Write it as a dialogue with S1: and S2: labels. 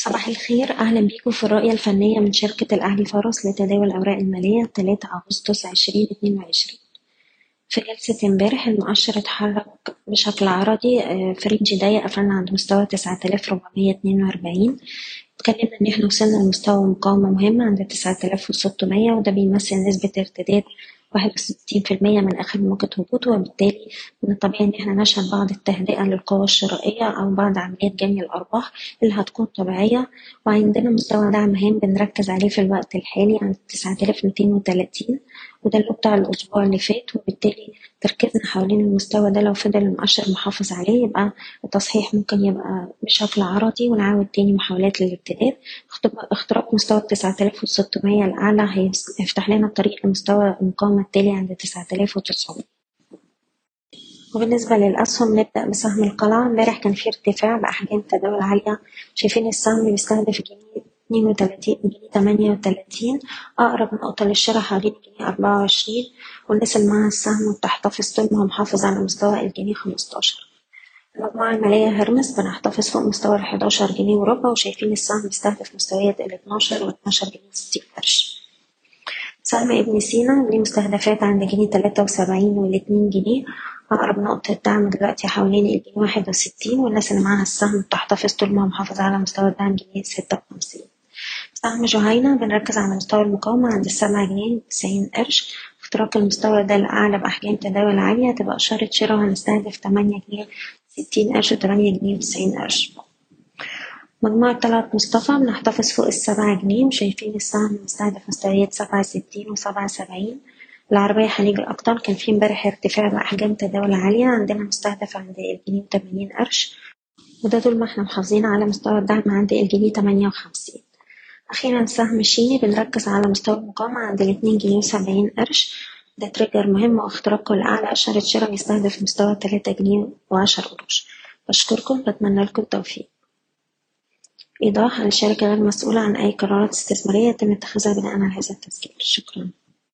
S1: صباح الخير. أهلا بيكم في الرؤية الفنية من شركة الأهلي فرس لتداول الأوراق المالية 3 أغسطس 2022 في جلسة امبارح المؤشر اتحرك بشكل عرضي آه، في رينج قفلنا عند مستوى 9442 اتكلمنا إن إحنا وصلنا لمستوى مقاومة مهمة عند 9600 وده بيمثل نسبة ارتداد واحد وستين في المية من آخر موجة هبوط وبالتالي من الطبيعي إن إحنا نشهد بعض التهدئة للقوى الشرائية أو بعض عمليات جني الأرباح اللي هتكون طبيعية. وعندنا مستوى دعم هام بنركز عليه في الوقت الحالي عند تسعة آلاف ميتين وتلاتين. وده اللي بتاع الأسبوع اللي فات وبالتالي تركيزنا حوالين المستوى ده لو فضل المؤشر محافظ عليه يبقى التصحيح ممكن يبقى بشكل عرضي ونعاود تاني محاولات للابتداء. اختراق مستوى 9600 الأعلى هيفتح لنا الطريق لمستوى المقاومة التالي عند 9900 وبالنسبة للأسهم نبدأ بسهم القلعة. امبارح كان في ارتفاع بأحجام تداول عالية. شايفين السهم بيستهدف جنيه 32 جنيه 38 أقرب نقطة للشراء حوالين الجنيه 24 والناس اللي معاها السهم بتحتفظ طول ما هو محافظ على مستوى الجنيه 15 المجموعة المالية هرمس بنحتفظ فوق مستوى ال 11 جنيه وربع وشايفين السهم بيستهدف مستويات ال 12 و 12 جنيه 60 قرش. سهم ابن سينا ليه مستهدفات عند جنيه 73 وال 2 جنيه أقرب نقطة دعم دلوقتي حوالين الجنيه واحد وستين والناس اللي معاها السهم بتحتفظ طول ما محافظة على مستوى الدعم جنيه ستة وخمسين. سهم جهينة بنركز على مستوى المقاومة عند السبعة جنيه وتسعين قرش. اختراق المستوى ده الأعلى بأحجام تداول عالية تبقى إشارة شراء وهنستهدف تمانية جنيه ستين قرش وتمانية جنيه وتسعين قرش. مجموعة طلعت مصطفى بنحتفظ فوق السبعة جنيه وشايفين السهم مستهدف مستويات سبعة ستين وسبعة سبعين العربية خليج الأبطال كان في امبارح ارتفاع بأحجام تداول عالية عندنا مستهدف عند الجنيه وتمانين قرش. وده طول ما إحنا محافظين على مستوى الدعم عند الجنيه تمانية وخمسين. أخيرا سهم شيني بنركز على مستوى المقاومة عند الاتنين جنيه وسبعين قرش. ده تريجر مهم واختراقه لأعلى إشارة شراء يستهدف مستوى تلاتة جنيه وعشر قروش. بشكركم بتمنى لكم التوفيق. إيضاح الشركة غير مسؤولة عن أي قرارات استثمارية يتم اتخاذها بناء على هذا التسجيل. شكرا.